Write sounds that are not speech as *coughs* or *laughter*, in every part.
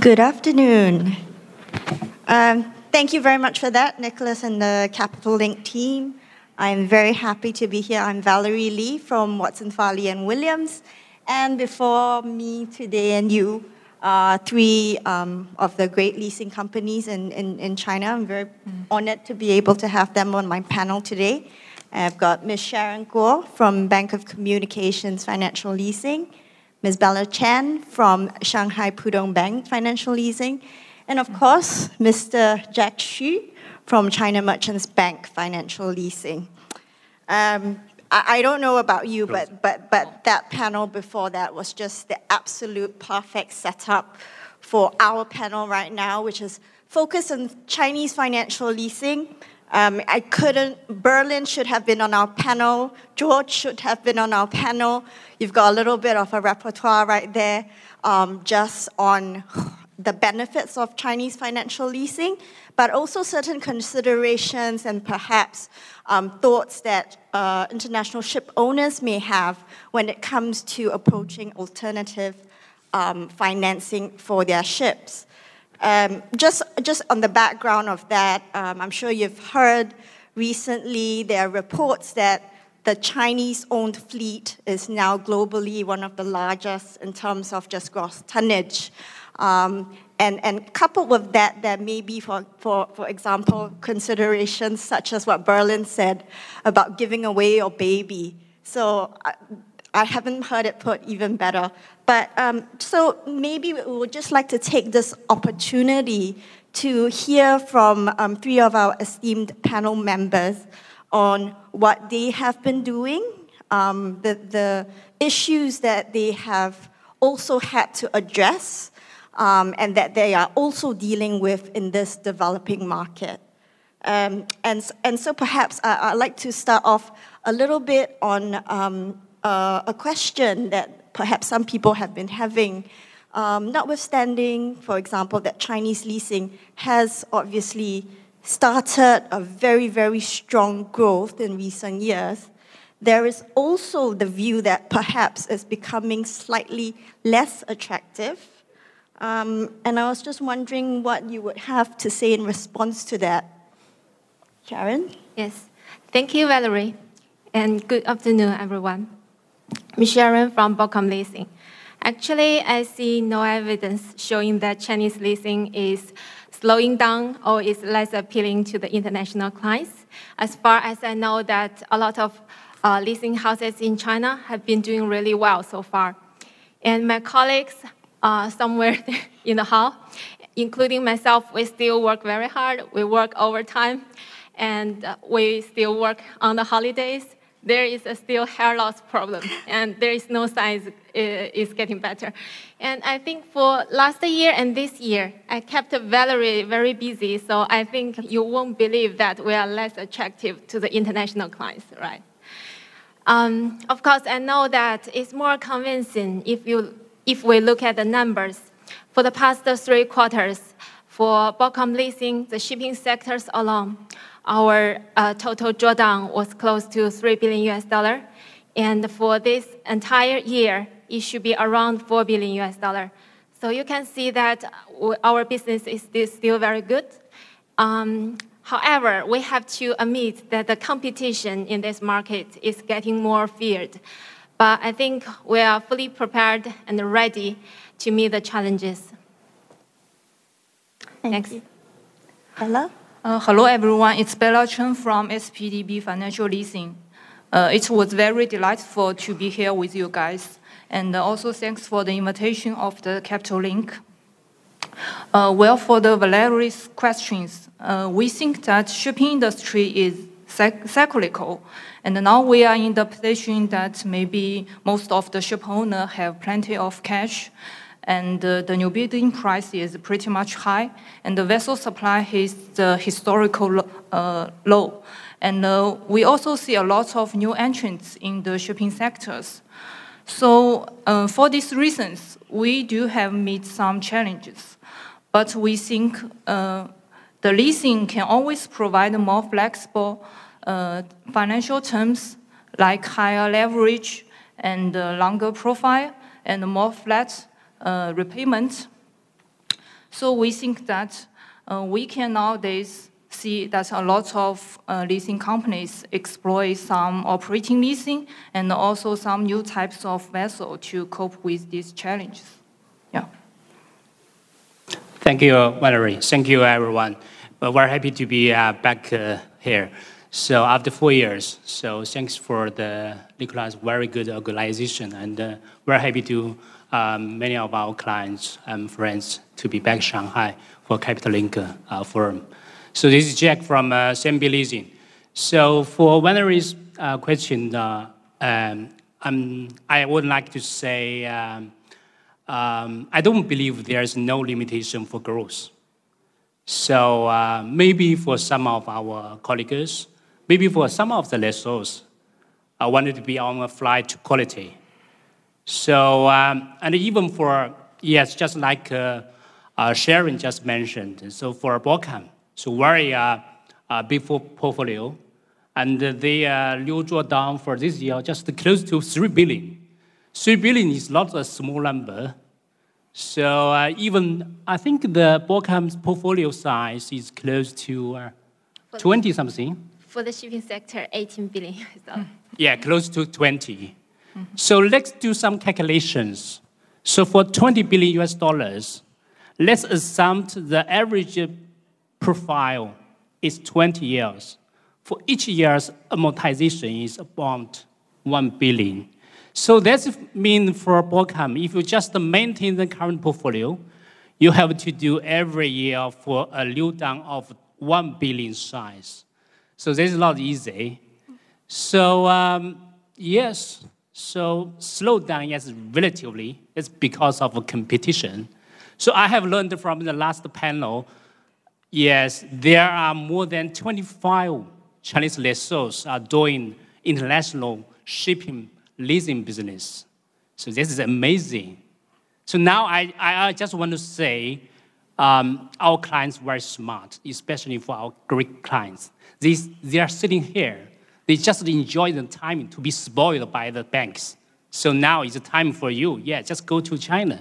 Good afternoon. Um, thank you very much for that, Nicholas and the Capital Link team. I'm very happy to be here. I'm Valerie Lee from Watson Farley and Williams. And before me today and you, are three um, of the great leasing companies in, in, in China. I'm very honored to be able to have them on my panel today. I've got Ms. Sharon Guo from Bank of Communications Financial Leasing, Ms. Bella Chen from Shanghai Pudong Bank Financial Leasing, and of course, Mr. Jack Xu from China Merchants Bank Financial Leasing. Um, I, I, don't know about you, but, but, but that panel before that was just the absolute perfect setup for our panel right now, which is focused on Chinese financial leasing um, I couldn't, Berlin should have been on our panel, George should have been on our panel. You've got a little bit of a repertoire right there um, just on the benefits of Chinese financial leasing, but also certain considerations and perhaps um, thoughts that uh, international ship owners may have when it comes to approaching alternative um, financing for their ships. Um, just, just on the background of that, um, I'm sure you've heard recently there are reports that the Chinese owned fleet is now globally one of the largest in terms of just gross tonnage. Um, and, and coupled with that, there may be, for, for, for example, considerations such as what Berlin said about giving away your baby. So uh, I haven't heard it put even better. But um, so maybe we would just like to take this opportunity to hear from um, three of our esteemed panel members on what they have been doing, um, the, the issues that they have also had to address, um, and that they are also dealing with in this developing market. Um, and, and so perhaps I, would like to start off a little bit on um, uh, a question that perhaps some people have been having. Um, notwithstanding, for example, that Chinese leasing has obviously started a very, very strong growth in recent years, there is also the view that perhaps it's becoming slightly less attractive. Um, and I was just wondering what you would have to say in response to that. Sharon? Yes. Thank you, Valerie. And good afternoon, everyone. Sharon from Bocom Leasing. Actually, I see no evidence showing that Chinese leasing is slowing down or is less appealing to the international clients. As far as I know that a lot of uh, leasing houses in China have been doing really well so far. And my colleagues uh, somewhere *laughs* in the hall, including myself, we still work very hard. We work overtime, and uh, we still work on the holidays there is a still hair loss problem, and there is no signs it's getting better. And I think for last year and this year, I kept Valerie very busy, so I think you won't believe that we are less attractive to the international clients, right? Um, of course, I know that it's more convincing if, you, if we look at the numbers. For the past three quarters, for Bocom leasing, the shipping sectors alone, our uh, total drawdown was close to 3 billion US dollar. And for this entire year, it should be around 4 billion US dollar. So you can see that our business is still very good. Um, however, we have to admit that the competition in this market is getting more feared. But I think we are fully prepared and ready to meet the challenges. Thank Next. You. Hello? Uh, hello, everyone. It's Bella Chen from SPDB Financial Leasing. Uh, it was very delightful to be here with you guys. And also thanks for the invitation of the Capital Link. Uh, well, for the Valerie's questions, uh, we think that shipping industry is cyclical. And now we are in the position that maybe most of the ship owners have plenty of cash and uh, the new building price is pretty much high, and the vessel supply is the historical uh, low. And uh, we also see a lot of new entrants in the shipping sectors. So uh, for these reasons, we do have met some challenges, but we think uh, the leasing can always provide more flexible uh, financial terms like higher leverage and longer profile and more flat repayment. So we think that uh, we can nowadays see that a lot of uh, leasing companies exploit some operating leasing and also some new types of vessel to cope with these challenges. Yeah. Thank you, Valerie. Thank you, everyone. Well, we're happy to be uh, back uh, here. So after four years, so thanks for the Nicholas very good organization, and uh, we're happy to um, many of our clients and friends to be back Shanghai for Capital Link uh, forum. So this is Jack from uh, Leasing. So for Valerie's uh, question, uh, um, I would like to say um, um, I don't believe there's no limitation for growth. So uh, maybe for some of our colleagues, maybe for some of the lessors, I wanted to be on a flight to quality. So, um, and even for, yes, just like uh, uh, Sharon just mentioned, so for Bocom, so very uh, uh, big portfolio, and the uh, new drawdown for this year just close to 3 billion. 3 billion is not a small number. So uh, even, I think the Bocom's portfolio size is close to uh, 20 something. For the shipping sector, 18 billion. *laughs* yeah, close to 20. So let's do some calculations. So for 20 billion US dollars, let's assume the average profile is 20 years. For each year's amortization is about 1 billion. So that means for Bocom, if you just maintain the current portfolio, you have to do every year for a new down of 1 billion size. So this is not easy. So um, yes, so slow down, yes, relatively, it's because of competition. So I have learned from the last panel, yes, there are more than 25 Chinese lessors are doing international shipping leasing business. So this is amazing. So now I, I just want to say um, our clients very smart, especially for our Greek clients. They, they are sitting here they just enjoy the time to be spoiled by the banks. So now it's time for you. Yeah, just go to China.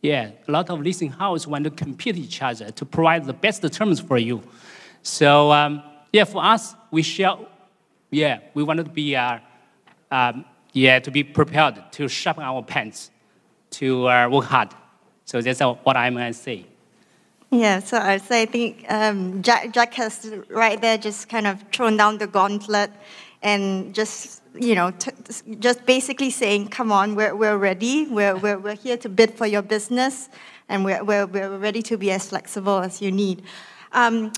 Yeah, a lot of leasing houses want to compete each other to provide the best terms for you. So um, yeah, for us, we share. Yeah, we want to be uh, um, yeah to be prepared to sharpen our pants, to uh, work hard. So that's what I'm going to say. Yeah, so I say I think um, Jack, Jack has right there just kind of thrown down the gauntlet and just you know just basically saying come on we're, we're ready. We're, we're, we're here to bid for your business and we're, we're, we're ready to be as flexible as you need. Um,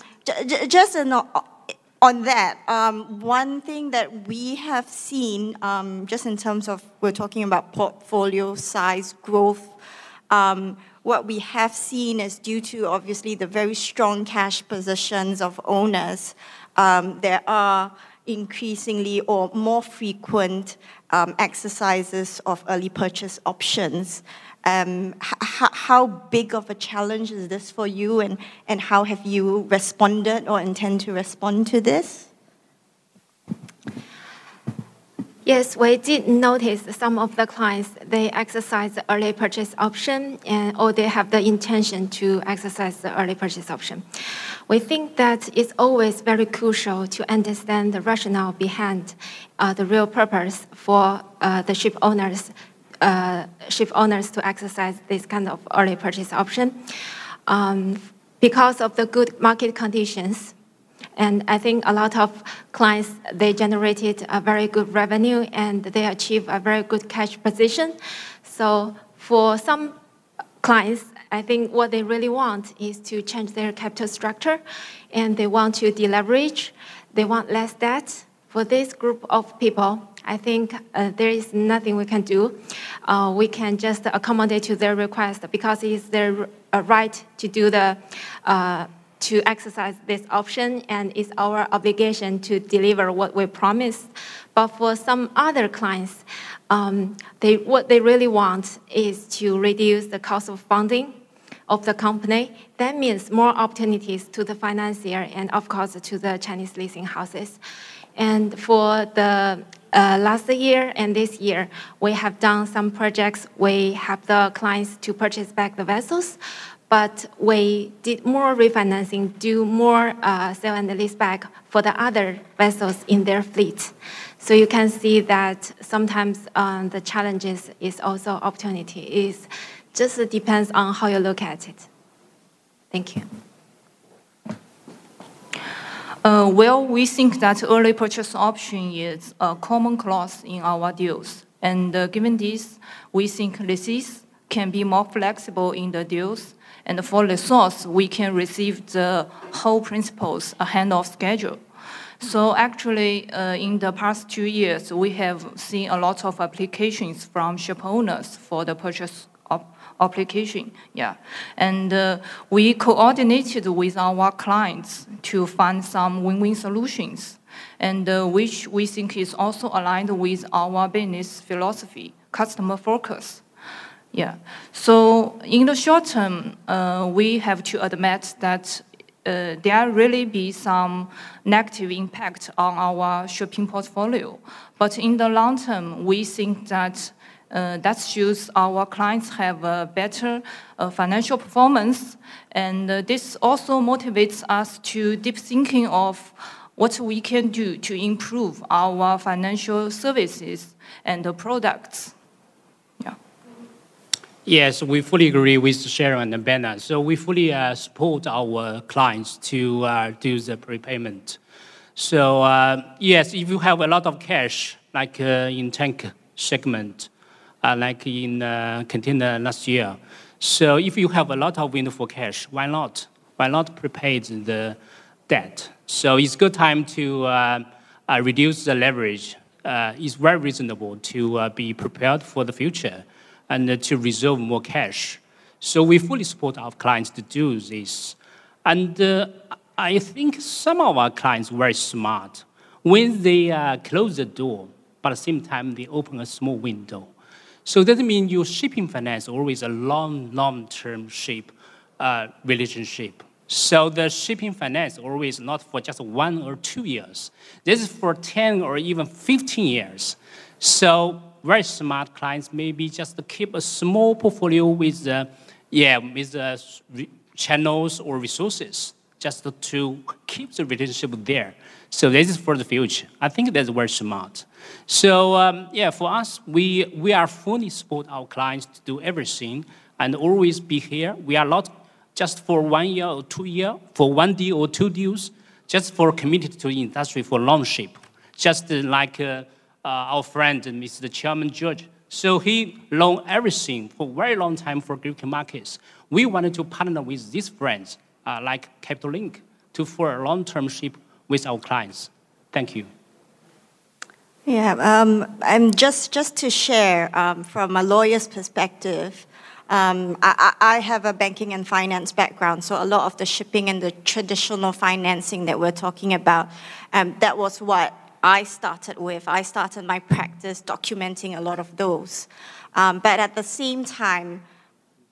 just an, on that um, one thing that we have seen um, just in terms of we're talking about portfolio size growth um, what we have seen is due to obviously the very strong cash positions of owners um, there are increasingly or more frequent um, exercises of early purchase options. Um, how big of a challenge is this for you, and, and how have you responded or intend to respond to this? Yes, we did notice some of the clients, they exercise the early purchase option and, or they have the intention to exercise the early purchase option. We think that it's always very crucial to understand the rationale behind uh, the real purpose for uh, the ship owners, uh, ship owners to exercise this kind of early purchase option. Um, because of the good market conditions, and I think a lot of clients, they generated a very good revenue and they achieve a very good cash position. So for some clients, I think what they really want is to change their capital structure and they want to deleverage. They want less debt. For this group of people, I think uh, there is nothing we can do. Uh, we can just accommodate to their request because it's their uh, right to do the uh, to exercise this option, and it's our obligation to deliver what we promised. But for some other clients, um, they, what they really want is to reduce the cost of funding of the company. That means more opportunities to the financier and, of course, to the Chinese leasing houses. And for the uh, last year and this year, we have done some projects. We have the clients to purchase back the vessels, but we did more refinancing, do more uh, sale and leaseback for the other vessels in their fleet. So you can see that sometimes um, the challenges is also opportunity. It just depends on how you look at it. Thank you. Uh, well, we think that early purchase option is a common clause in our deals. And uh, given this, we think leases can be more flexible in the deals. And for the source, we can receive the whole principles ahead of schedule. So actually, uh, in the past two years, we have seen a lot of applications from ship owners for the purchase application. Yeah, and uh, we coordinated with our clients to find some win-win solutions, and uh, which we think is also aligned with our business philosophy, customer focus. Yeah. So in the short term, uh, we have to admit that uh, there really be some negative impact on our shipping portfolio. But in the long term, we think that uh, that shows our clients have a better uh, financial performance, and uh, this also motivates us to deep thinking of what we can do to improve our financial services and products. Yes, we fully agree with Sharon and Bernard. So we fully uh, support our clients to uh, do the prepayment. So uh, yes, if you have a lot of cash, like in tank segment, uh, like in uh, container last year. So if you have a lot of windfall cash, why not? Why not prepay the debt? So it's good time to uh, reduce the leverage. it's very reasonable to be prepared for the future and to reserve more cash. So we fully support our clients to do this. And uh, I think some of our clients very smart. When they uh, close the door, but at the same time, they open a small window. So that means your shipping finance always a long, long-term ship uh, relationship. So the shipping finance always not for just one or two years. This is for 10 or even 15 years. So very smart clients maybe just keep a small portfolio with the, yeah, with the channels or resources just to keep the relationship there. So this is for the future. I think that's very smart. So um, yeah, for us, we, we are fully support our clients to do everything and always be here. We are not just for one year or two year, for one deal or two deals, just for committed to industry for long ship. Just like uh, uh, our friend, Mr. Chairman George. So he loaned everything for a very long time for Greek markets. We wanted to partner with these friends, uh, like Capital Link, to for a long-term ship with our clients. Thank you. Yeah, um, and just, just to share um, from a lawyer's perspective, um, I, I, have a banking and finance background, so a lot of the shipping and the traditional financing that we're talking about, um, that was what I started with. I started my practice documenting a lot of those. Um, but at the same time,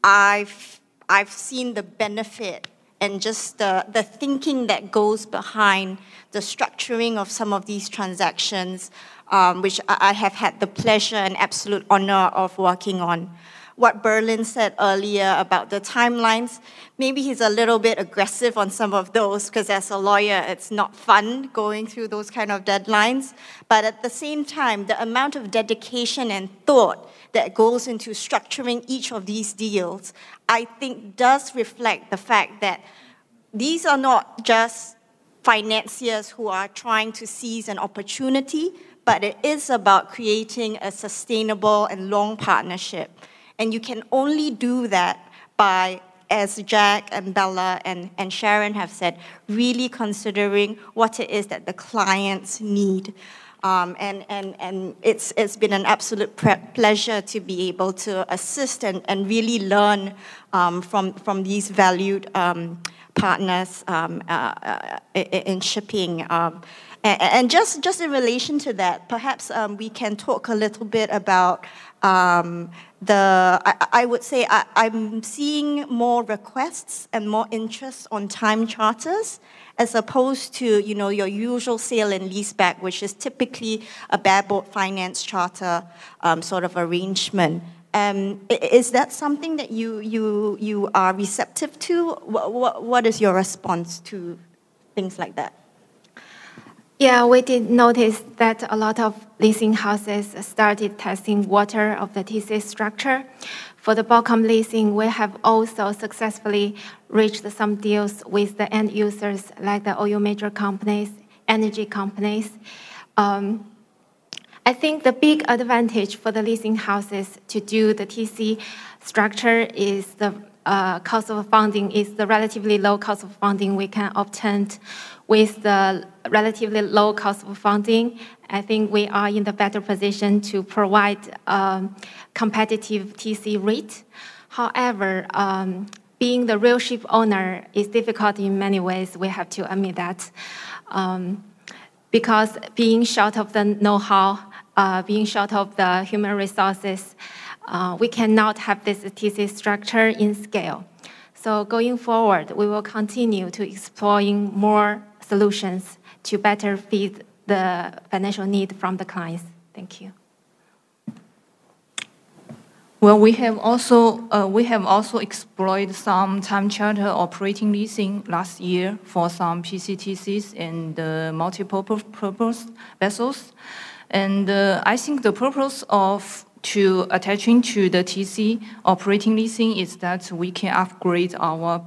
I've, I've seen the benefit and just the, the thinking that goes behind the structuring of some of these transactions, um, which I have had the pleasure and absolute honor of working on. What Berlin said earlier about the timelines, maybe he's a little bit aggressive on some of those because as a lawyer, it's not fun going through those kind of deadlines. But at the same time, the amount of dedication and thought that goes into structuring each of these deals, I think does reflect the fact that these are not just financiers who are trying to seize an opportunity, but it is about creating a sustainable and long partnership. And you can only do that by, as Jack and Bella and, and Sharon have said, really considering what it is that the clients need. Um, and and, and it's, it's been an absolute pleasure to be able to assist and, and really learn um, from, from these valued um, partners um, uh, uh, in shipping. Um, and, just, just in relation to that, perhaps um, we can talk a little bit about um, the, I, I, would say I, am seeing more requests and more interest on time charters as opposed to you know your usual sale and leaseback, which is typically a bareboat finance charter um, sort of arrangement. Um, is that something that you, you, you are receptive to? What, what, what is your response to things like that? Yeah, we did notice that a lot of leasing houses started testing water of the TC structure. For the Bocom leasing, we have also successfully reached some deals with the end users like the oil major companies, energy companies. Um, I think the big advantage for the leasing houses to do the TC structure is the uh, cost of funding is the relatively low cost of funding we can obtain with the relatively low cost of funding, I think we are in the better position to provide um, competitive TC rate. However, um, being the real ship owner is difficult in many ways. We have to admit that. Um, because being short of the know-how, uh, being short of the human resources, uh, we cannot have this TC structure in scale. So going forward, we will continue to exploring more solutions to better feed the financial need from the clients. Thank you. Well, we have also uh, we have also explored some time charter operating leasing last year for some PCTCs and uh, multi-purpose vessels, and uh, I think the purpose of to attaching to the TC operating leasing is that we can upgrade our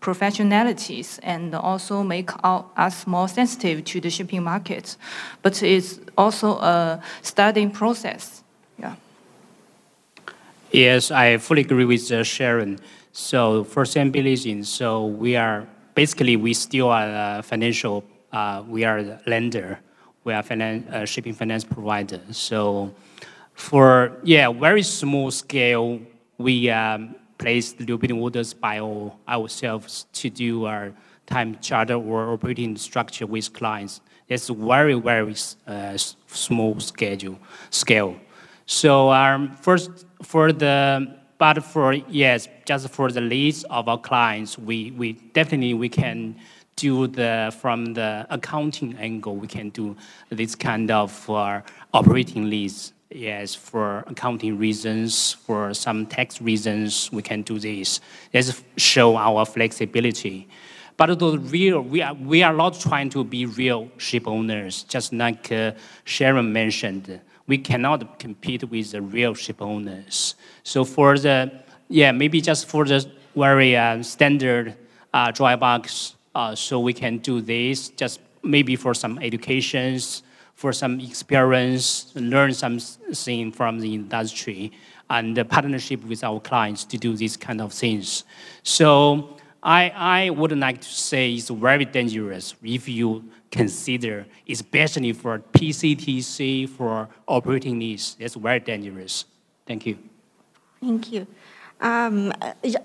professionalities and also make our, us more sensitive to the shipping market. But it's also a studying process. Yeah. Yes, I fully agree with uh, Sharon. So for CMB Leasing, so we are basically we still are a financial. Uh, we are a lender. We are finan- uh, shipping finance provider. So for yeah, very small scale, we um, place the building orders by ourselves to do our time charter or operating structure with clients. It's very, very uh, small schedule scale. So um, first, for the but for yes, just for the leads of our clients, we, we definitely we can do the from the accounting angle. We can do this kind of uh, operating lease. yes, for accounting reasons, for some tax reasons, we can do this. Let's show our flexibility. But the real, we are, we are not trying to be real ship owners, just like uh, Sharon mentioned. We cannot compete with the real ship owners. So for the, yeah, maybe just for the very uh, standard uh, dry box, uh, so we can do this, just maybe for some educations, for some experience, learn something from the industry, and the partnership with our clients to do these kind of things. So I, I would like to say it's very dangerous if you consider, especially for PCTC, for operating needs, it's very dangerous. Thank you. Thank you. Um,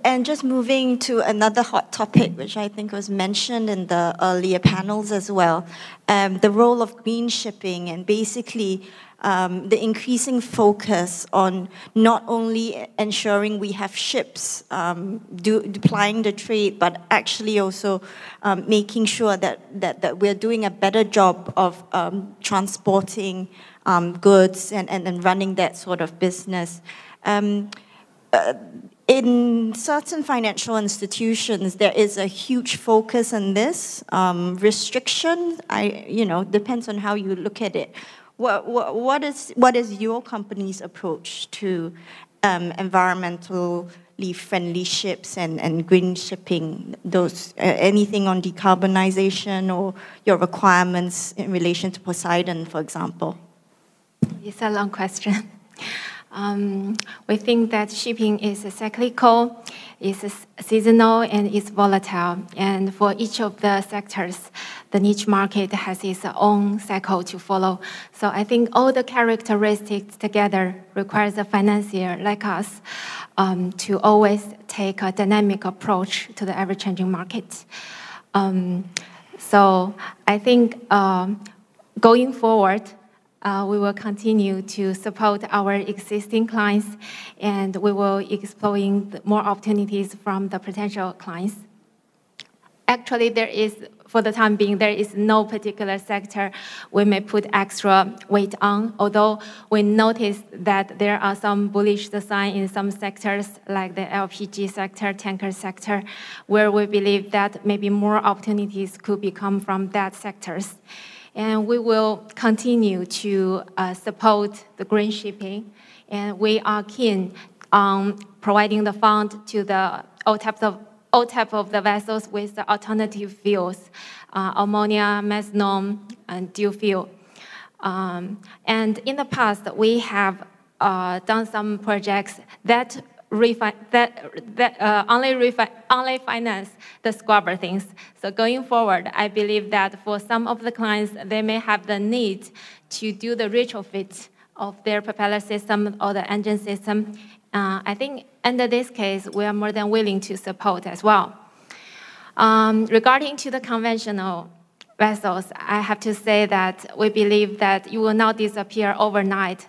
and just moving to another hot topic, which I think was mentioned in the earlier panels as well, um, the role of green shipping and basically um, the increasing focus on not only ensuring we have ships um, do, deploying the trade, but actually also um, making sure that, that, that we're doing a better job of um, transporting goods and, and, and running that sort of business. Uh, in certain financial institutions, there is a huge focus on this um, restriction. I, you know, depends on how you look at it. What, what, what is what is your company's approach to um, environmentally friendly ships and, and green shipping? Those uh, anything on decarbonization or your requirements in relation to Poseidon, for example? It's a long question. *laughs* Um, we think that shipping is cyclical, is seasonal, and is volatile. And for each of the sectors, the niche market has its own cycle to follow. So I think all the characteristics together requires a financier like us um, to always take a dynamic approach to the ever-changing market. Um, so I think um, going forward, uh, we will continue to support our existing clients and we will exploring more opportunities from the potential clients. actually there is for the time being, there is no particular sector we may put extra weight on, although we notice that there are some bullish signs in some sectors, like the LPG sector, tanker sector, where we believe that maybe more opportunities could become from that sectors. And we will continue to uh, support the green shipping, and we are keen on providing the fund to the all types of all type of the vessels with the alternative fuels, uh, ammonia, methanol, and dual fuel. Um, and in the past, we have uh, done some projects that refi- that, that uh, only, refi- only finance the scrubber things. So going forward, I believe that for some of the clients, they may have the need to do the retrofit of their propeller system or the engine system. Uh, I think under this case, we are more than willing to support as well. Um, regarding to the conventional vessels, I have to say that we believe that you will not disappear overnight.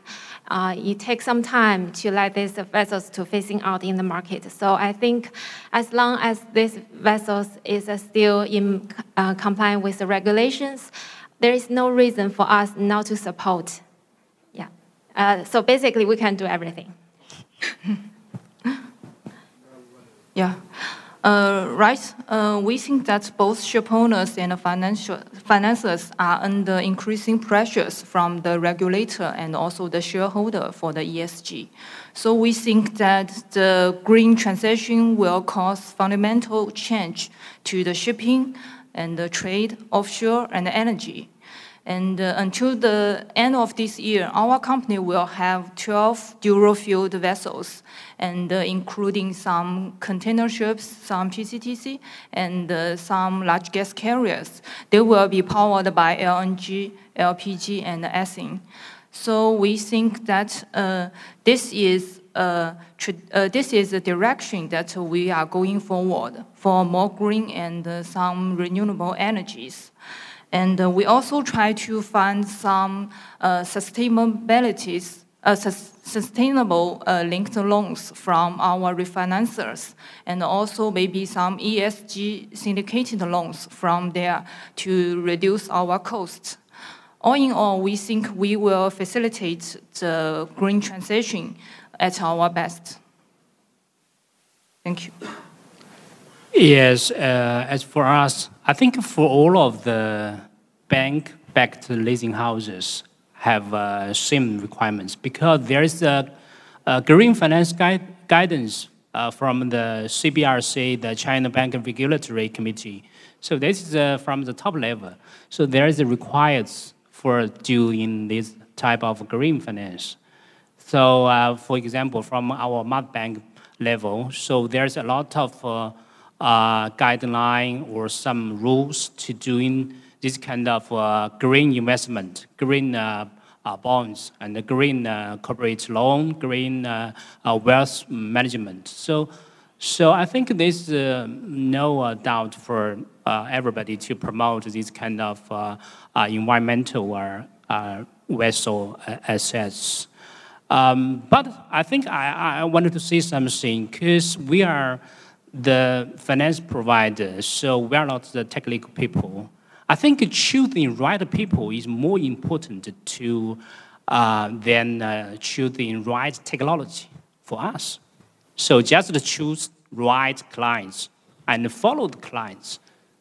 Uh, it takes some time to let these vessels to phasing out in the market. So I think as long as these vessels is uh, still in uh, compliance with the regulations, there is no reason for us not to support. Yeah. Uh, so basically, we can do everything. *laughs* yeah. Uh, right. Uh, we think that both ship owners and financial financiers are under increasing pressures from the regulator and also the shareholder for the ESG. So we think that the green transition will cause fundamental change to the shipping and the trade, offshore, and energy. And uh, until the end of this year, our company will have 12 dual-fueled vessels, and uh, including some container ships, some PCTC, and uh, some large gas carriers. They will be powered by LNG, LPG, and ethane. So we think that uh, this is uh, uh, this is the direction that we are going forward for more green and some renewable energies. And uh, we also try to find some uh, sustainabilities, uh, sustainable uh, linked loans from our refinancers, and also maybe some ESG syndicated loans from there to reduce our costs. All in all, we think we will facilitate the green transition at our best. Thank you. Yes, uh, as for us, I think for all of the bank-backed leasing houses have uh, same requirements because there is a, a green finance guide, guidance uh, from the CBRC, the China Bank Regulatory Committee. So this is uh, from the top level. So there is a required for doing this type of green finance. So uh, for example, from our mud bank level, so there's a lot of uh, uh, guideline or some rules to doing this kind of uh, green investment, green uh, uh, bonds, and green corporate loan, green wealth management. So, so I think there's no doubt for everybody to promote this kind of environmental vessel assets. Um, but I think I, I wanted to say something because we are the finance providers, so we are not the technical people. I think choosing right people is more important to uh, than uh, choosing right technology for us. So just choose right clients and follow the clients,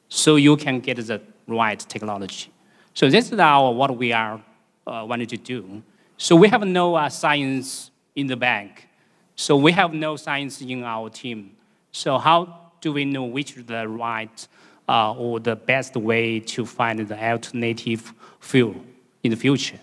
so you can get the right technology. So this is our what we are uh, wanting to do. So we have no uh, science in the bank. So we have no science in our team. So how do we know which is the right uh, or the best way to find the alternative fuel in the future?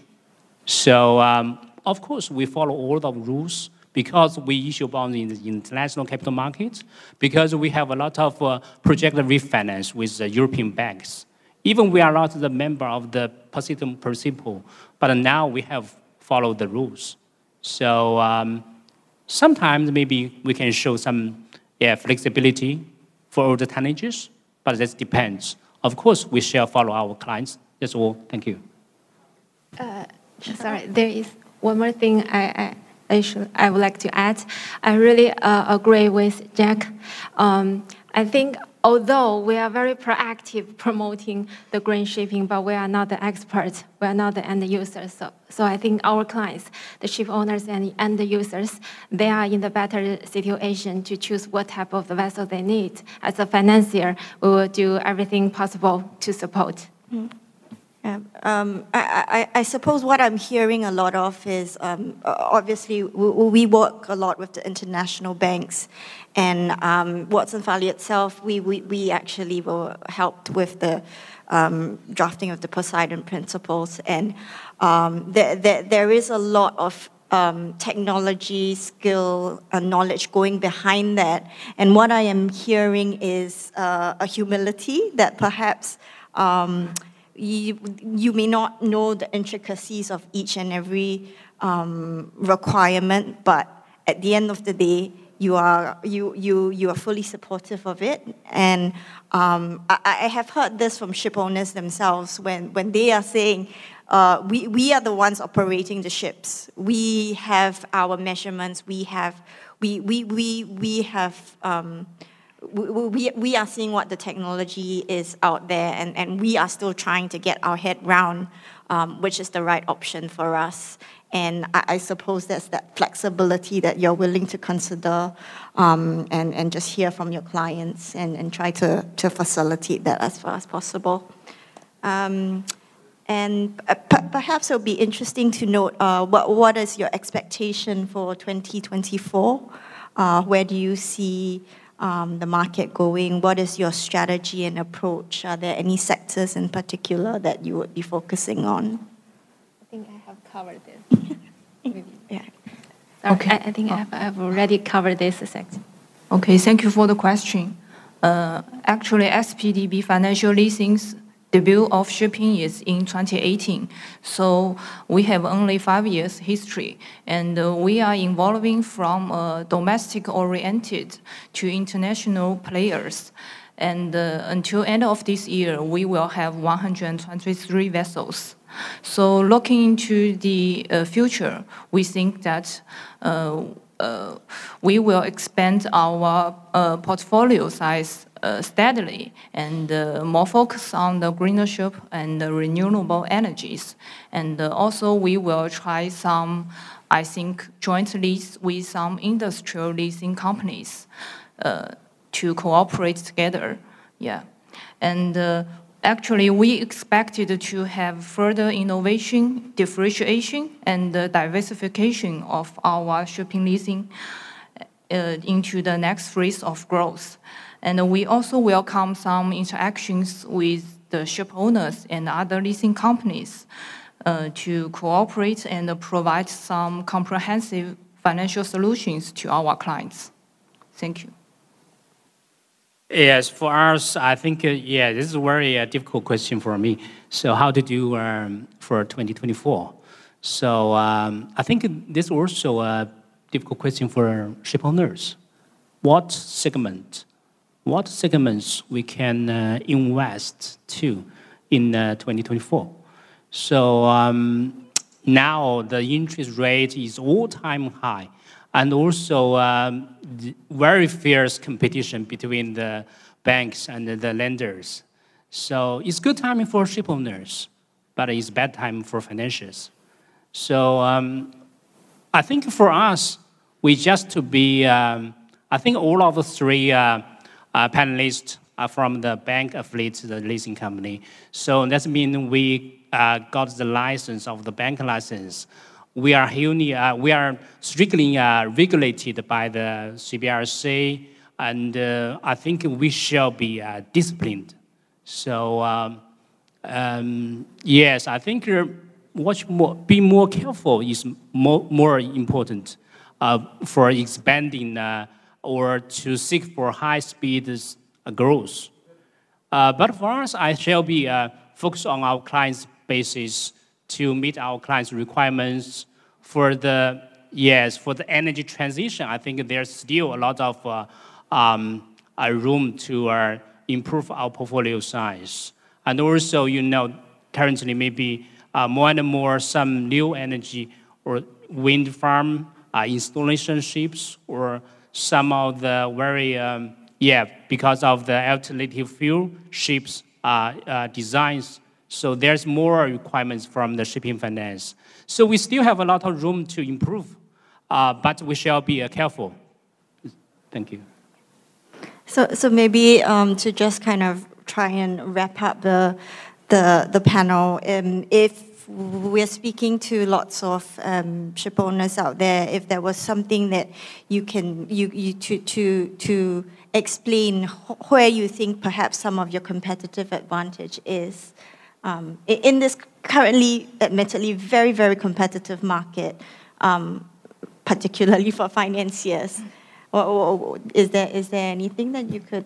So um, of course we follow all the rules because we issue bonds in the international capital markets, because we have a lot of uh, project refinance with the European banks. Even we are not the member of the Poseidon Principle, but now we have followed the rules. So um, sometimes maybe we can show some yeah, flexibility for all the tonnages, but that depends. Of course, we shall follow our clients. That's all. Thank you. Uh, sorry, there is one more thing I, I, I, should, I would like to add. I really uh, agree with Jack. Um, I think although we are very proactive promoting the green shipping, but we are not the experts, we are not the end users. So, so I think our clients, the ship owners and end users, they are in the better situation to choose what type of the vessel they need. As a financier, we will do everything possible to support. Mm. Um, I, I, I, suppose what I'm hearing a lot of is um, obviously we, we, work a lot with the international banks, and um, Watson Farley itself, we, we, we actually were helped with the um, drafting of the Poseidon Principles, and um, there, there, there is a lot of um, technology, skill, and knowledge going behind that. And what I am hearing is uh, a humility that perhaps um, you, you may not know the intricacies of each and every um, requirement, but at the end of the day, you are you you you are fully supportive of it, and um, I, I, have heard this from ship owners themselves when when they are saying. Uh, we, we are the ones operating the ships. We have our measurements. We have we we we we have um, we, we are seeing what the technology is out there, and, and we are still trying to get our head round um, which is the right option for us. And I, I, suppose that's that flexibility that you're willing to consider um, and, and just hear from your clients and, and try to, to facilitate that as far as possible. Um, and perhaps it'll be interesting to note uh, what, what is your expectation for 2024? Uh, where do you see um, the market going? What is your strategy and approach? Are there any sectors in particular that you would be focusing on? I think I have covered this. *laughs* yeah. Sorry, okay. I, I think oh. I have, I've already covered this section. Okay, thank you for the question. Uh, actually, SPDB Financial Leasing's debut of shipping is in 2018. So we have only five years history, and uh, we are evolving from uh, domestic oriented to international players. And uh, until end of this year, we will have 123 vessels. So looking into the uh, future, we think that uh, uh, we will expand our portfolio size steadily and uh, more focus on the greener ship and the renewable energies. And uh, also we will try some, I think, joint lease with some industrial leasing companies uh, to cooperate together. Yeah. And uh, actually we expected to have further innovation, differentiation, and diversification of our shipping leasing uh, into the next phase of growth. And we also welcome some interactions with the ship owners and other leasing companies uh, to cooperate and provide some comprehensive financial solutions to our clients. Thank you. Yes, for us, I think, uh, yeah, this is a very uh, difficult question for me. So, how to do um, for 2024? So, um, I think this is also a difficult question for ship owners. What segment what segments we can uh, invest to in uh, 2024. So um, now the interest rate is all-time high, and also um, very fierce competition between the banks and the lenders. So it's good timing for ship owners, but it's bad time for financiers. So um, I think for us, we just to be, um, I think all of the three uh, panelists are from the bank affiliate, the leasing company. So that means we uh, got the license of the bank license. We are, uh, we are strictly uh, regulated by the CBRC, and uh, I think we shall be uh, disciplined. So, um, um, yes, I think watch more, be more careful is more, more important for expanding or to seek for high speed uh, growth. Uh, but for us, I shall be uh, focused on our clients' basis to meet our clients' requirements for the yes for the energy transition. I think there's still a lot of uh, um, room to uh, improve our portfolio size, and also you know currently maybe uh, more and more some new energy or wind farm installation ships or some of the very um, yeah, because of the alternative fuel ships uh, uh, designs, so there's more requirements from the shipping finance. So we still have a lot of room to improve, uh, but we shall be uh, careful. Thank you. So, so maybe um, to just kind of try and wrap up the the, the panel, um, if we're speaking to lots of um, ship owners out there, if there was something that you can you, you to to to explain where you think perhaps some of your competitive advantage is um, in this currently, admittedly, very very competitive market, um, particularly for financiers. Or, or, is there is there anything that you could?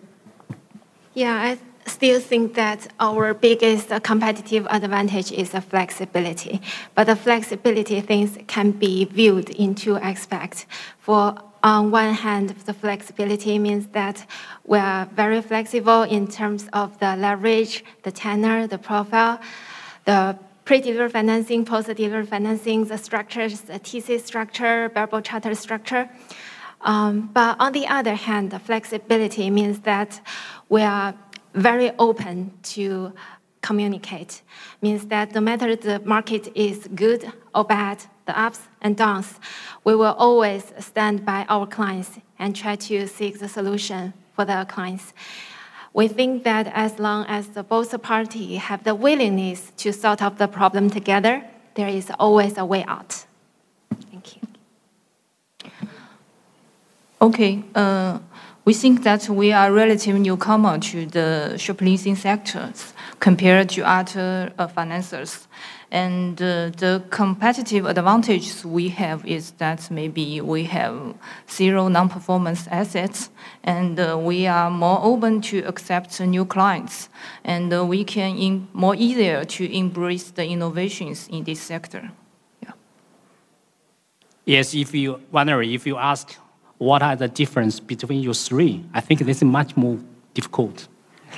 Yeah, I still think that our biggest competitive advantage is the flexibility. But the flexibility things can be viewed in two aspects. For on one hand, the flexibility means that we are very flexible in terms of the leverage, the tenor, the profile, the pre-delivery financing, post-delivery financing, the structures, the TC structure, bareboat charter structure. Um, but on the other hand, the flexibility means that we are very open to communicate. Means that no matter the market is good or bad, the ups and downs, we will always stand by our clients and try to seek the solution for their clients. We think that as long as the both parties have the willingness to sort out the problem together, there is always a way out. Thank you. Okay. Uh, we think that we are relative newcomer to the ship leasing sectors compared to other uh, financiers. And uh, the competitive advantage we have is that maybe we have zero non-performance assets, and uh, we are more open to accept new clients, and uh, we can in, more easier to embrace the innovations in this sector. Yeah. Yes, if you wonder if you ask what are the difference between you three? I think this is much more difficult. *laughs*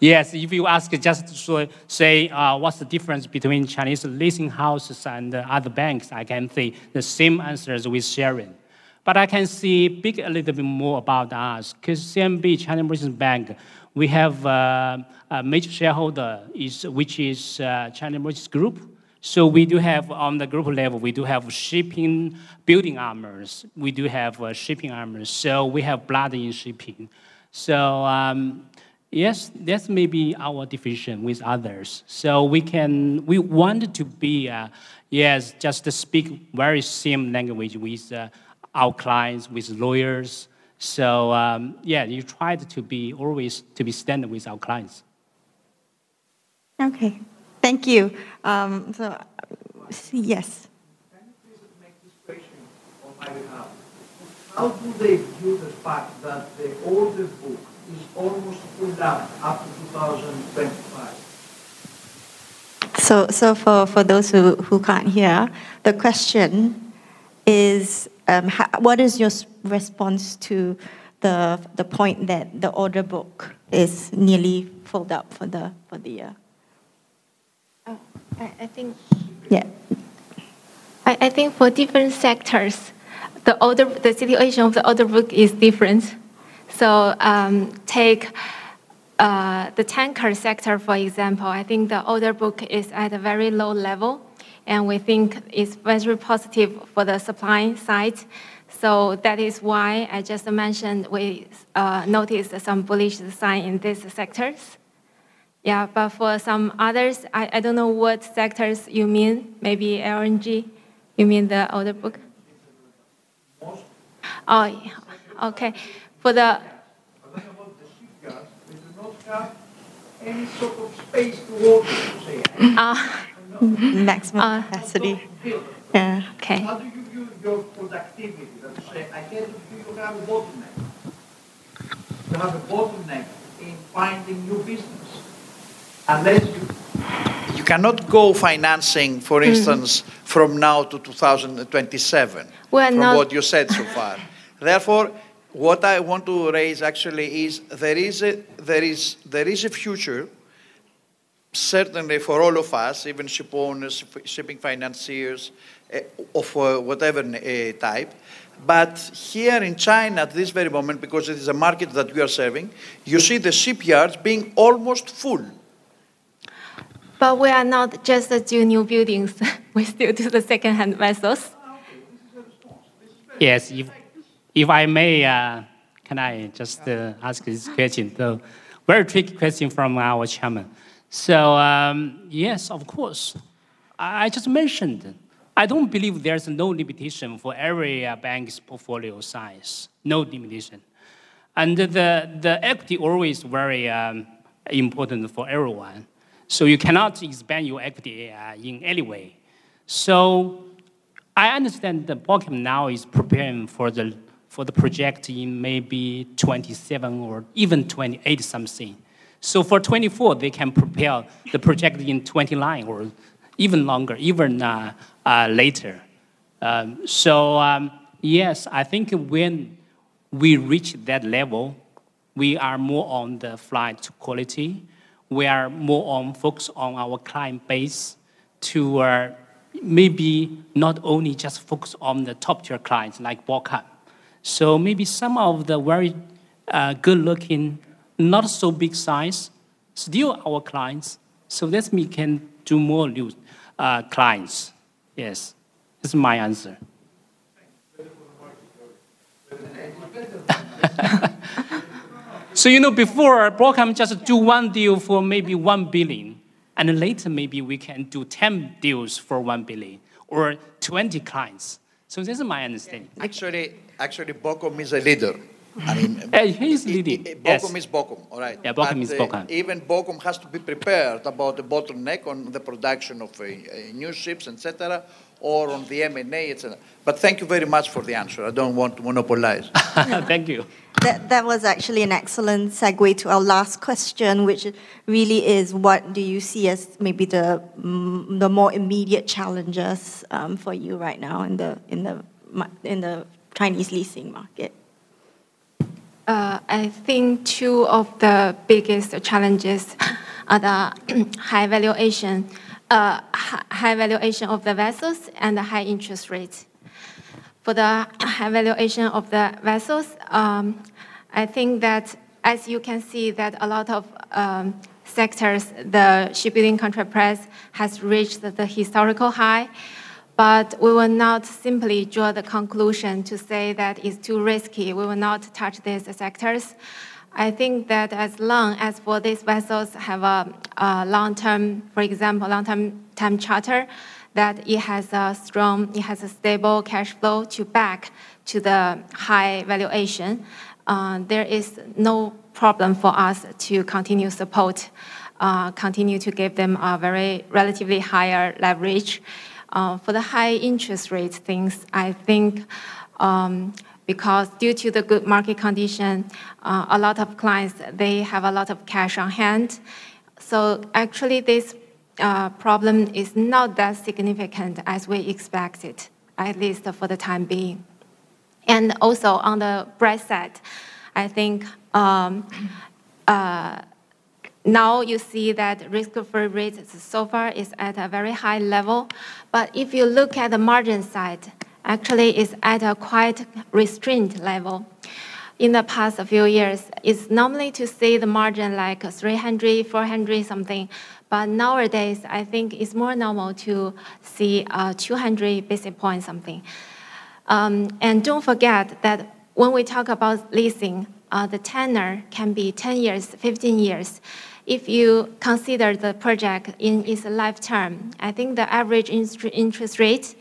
yes, if you ask just to say uh, what's the difference between Chinese leasing houses and other banks, I can say the same answers with Sharon. But I can see big a little bit more about us because CMB, China Merchants Bank, we have uh, a major shareholder is, which is uh, China Merchants Group. So we do have, on the group level, we do have shipping building armors. We do have uh, shipping armors. So we have blood in shipping. So um, yes, that's maybe our division with others. So we can, we want to be, uh, yes, just to speak very same language with uh, our clients, with lawyers. So um, yeah, you try to be always to be standard with our clients. Okay. Thank you. Um, so, yes. How do they view the fact that the order book is almost full up to 2025? So, so for, for those who, who can't hear, the question is um, how, what is your response to the, the point that the order book is nearly filled up for the, for the year? I, I think. Yeah. I, I think for different sectors, the order, the situation of the order book is different. So um, take uh, the tanker sector, for example. I think the order book is at a very low level, and we think it's very positive for the supply side. So that is why I just mentioned we uh, noticed some bullish sign in these sectors. Yeah, but for some others, I, I don't know what sectors you mean. Maybe LNG, you mean the order book? Oh, yeah. okay. For the. Any sort of space to order, to say. Uh, *laughs* Maximum Uh, capacity. Yeah. okay. How do you view your productivity? That to say, ahead of you, you have a bottleneck. You have a bottleneck in finding new business. Unless you, you cannot go financing, for instance, from now to 2027, We're from not- what you said so *laughs* far. Therefore, what I want to raise actually is there is a, there is, there is a future certainly for all of us, even ship owners, shipping financiers, uh, of uh, whatever uh, type, But here in China, at this very moment, because it is a market that we are serving, you see the shipyards being almost full. But we are not just do new buildings. *laughs* we still do the second-hand vessels. Yes, if, if I may, uh, can I just uh, ask this question? So, very tricky question from our chairman. So, um, yes, of course. I just mentioned, I don't believe there's no limitation for every uh, bank's portfolio size, no limitation. And the, the equity always very um, important for everyone. So you cannot expand your equity in any way. So I understand that BOCOM now is preparing for the, for the project in maybe 27 or even 28 something. So for 24, they can prepare the project in 29 or even longer, even uh, uh, later. Um, so um, yes, I think when we reach that level, we are more on the flight to quality. We are more on focus on our client base to uh, maybe not only just focus on the top tier clients like BOCOM. So maybe some of the very uh, good looking, not so big size, still our clients. So that we can do more new uh, clients. Yes, is my answer. So you know, before BOCOM just do one deal for maybe one billion and later maybe we can do 10 deals for 1 billion or 20 clients. So this is my understanding. Actually, actually, BOCOM is a leader. I mean, *laughs* uh, he's leading. BOCOM yes. is BOCOM, all right. Yeah, BOCOM is BOCOM. Uh, even BOCOM has to be prepared about the bottleneck on the production of uh, new ships, etc or on the M&A, etc. But thank you very much for the answer. I don't want to monopolize. *laughs* thank you. That, that was actually an excellent segue to our last question, which really is what do you see as maybe the, mm, the more immediate challenges um, for you right now in the, in the, in the Chinese leasing market? Uh, I think two of the biggest challenges are the *clears throat* high valuation uh, high valuation of the vessels and the high interest rates. For the *coughs* high valuation of the vessels, um, I think that as you can see that a lot of um, sectors, the shipbuilding contract price has reached the historical high, but we will not simply draw the conclusion to say that it's too risky. We will not touch these sectors. I think that as long as for these vessels have a, a long-term, for example, long-term time charter, that it has a strong, it has a stable cash flow to back to the high valuation, uh, there is no problem for us to continue support, uh, continue to give them a very relatively higher leverage. Uh, for the high interest rate things, I think um, because due to the good market condition, uh, a lot of clients, they have a lot of cash on hand. So actually this uh, problem is not that significant as we expected, at least for the time being. And also on the bright side, I think um, uh, now you see that risk-free rate so far is at a very high level. But if you look at the margin side, actually is at a quite restrained level. In the past few years, it's normally to see the margin like 300, 400 something, but nowadays I think it's more normal to see uh, 200 basis points something. Um, and don't forget that when we talk about leasing, uh, the tenor can be 10 years, 15 years. If you consider the project in its lifetime, I think the average interest rate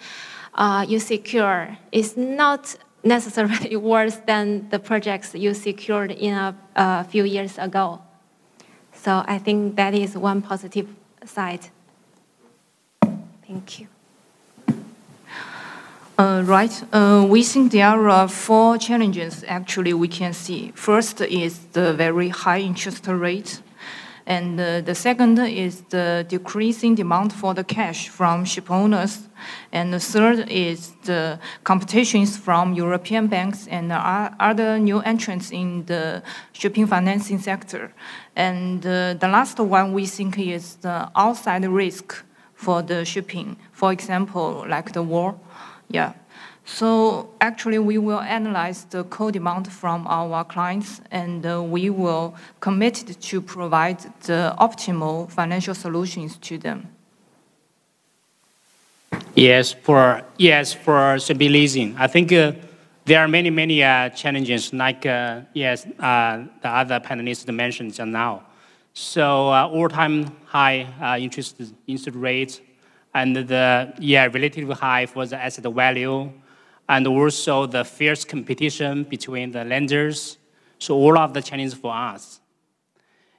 uh, you secure is not necessarily *laughs* worse than the projects you secured in a, a few years ago. So I think that is one positive side. Thank you. Uh, right. Uh, we think there are four challenges actually we can see. First is the very high interest rate and uh, the second is the decreasing demand for the cash from ship owners. And the third is the competitions from European banks and other new entrants in the shipping financing sector. And uh, the last one we think is the outside risk for the shipping. For example, like the war. Yeah. So actually, we will analyze the co-demand from our clients, and uh, we will commit to provide the optimal financial solutions to them. Yes, for yes for CB leasing, I think uh, there are many many uh, challenges like uh, yes uh, the other panelists mentioned just now. So uh, all-time high interest interest rates and the yeah relatively high for the asset value, and also the fierce competition between the lenders. So all of the challenges for us.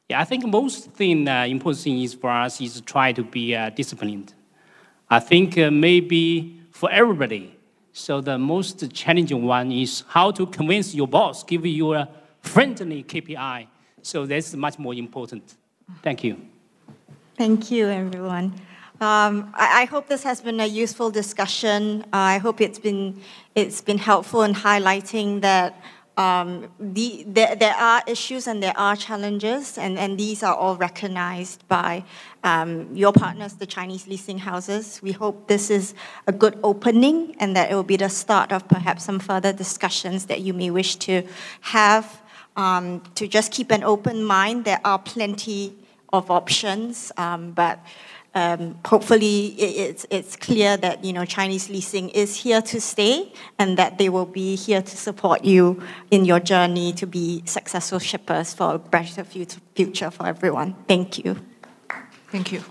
Yeah, I think most thing uh, important thing is for us is try to be uh, disciplined. I think uh, maybe for everybody. So the most challenging one is how to convince your boss give you a friendly KPI. So that's much more important. Thank you. Thank you, everyone. Um, I, I, hope this has been a useful discussion. Uh, I hope it's been, it's been helpful in highlighting that um, the, there, there, are issues and there are challenges, and, and these are all recognized by um, your partners, the Chinese leasing houses. We hope this is a good opening and that it will be the start of perhaps some further discussions that you may wish to have. Um, to just keep an open mind, there are plenty of options, um, but um, hopefully it's, it's clear that you know Chinese leasing is here to stay and that they will be here to support you in your journey to be successful shippers for a better future for everyone. Thank you. Thank you.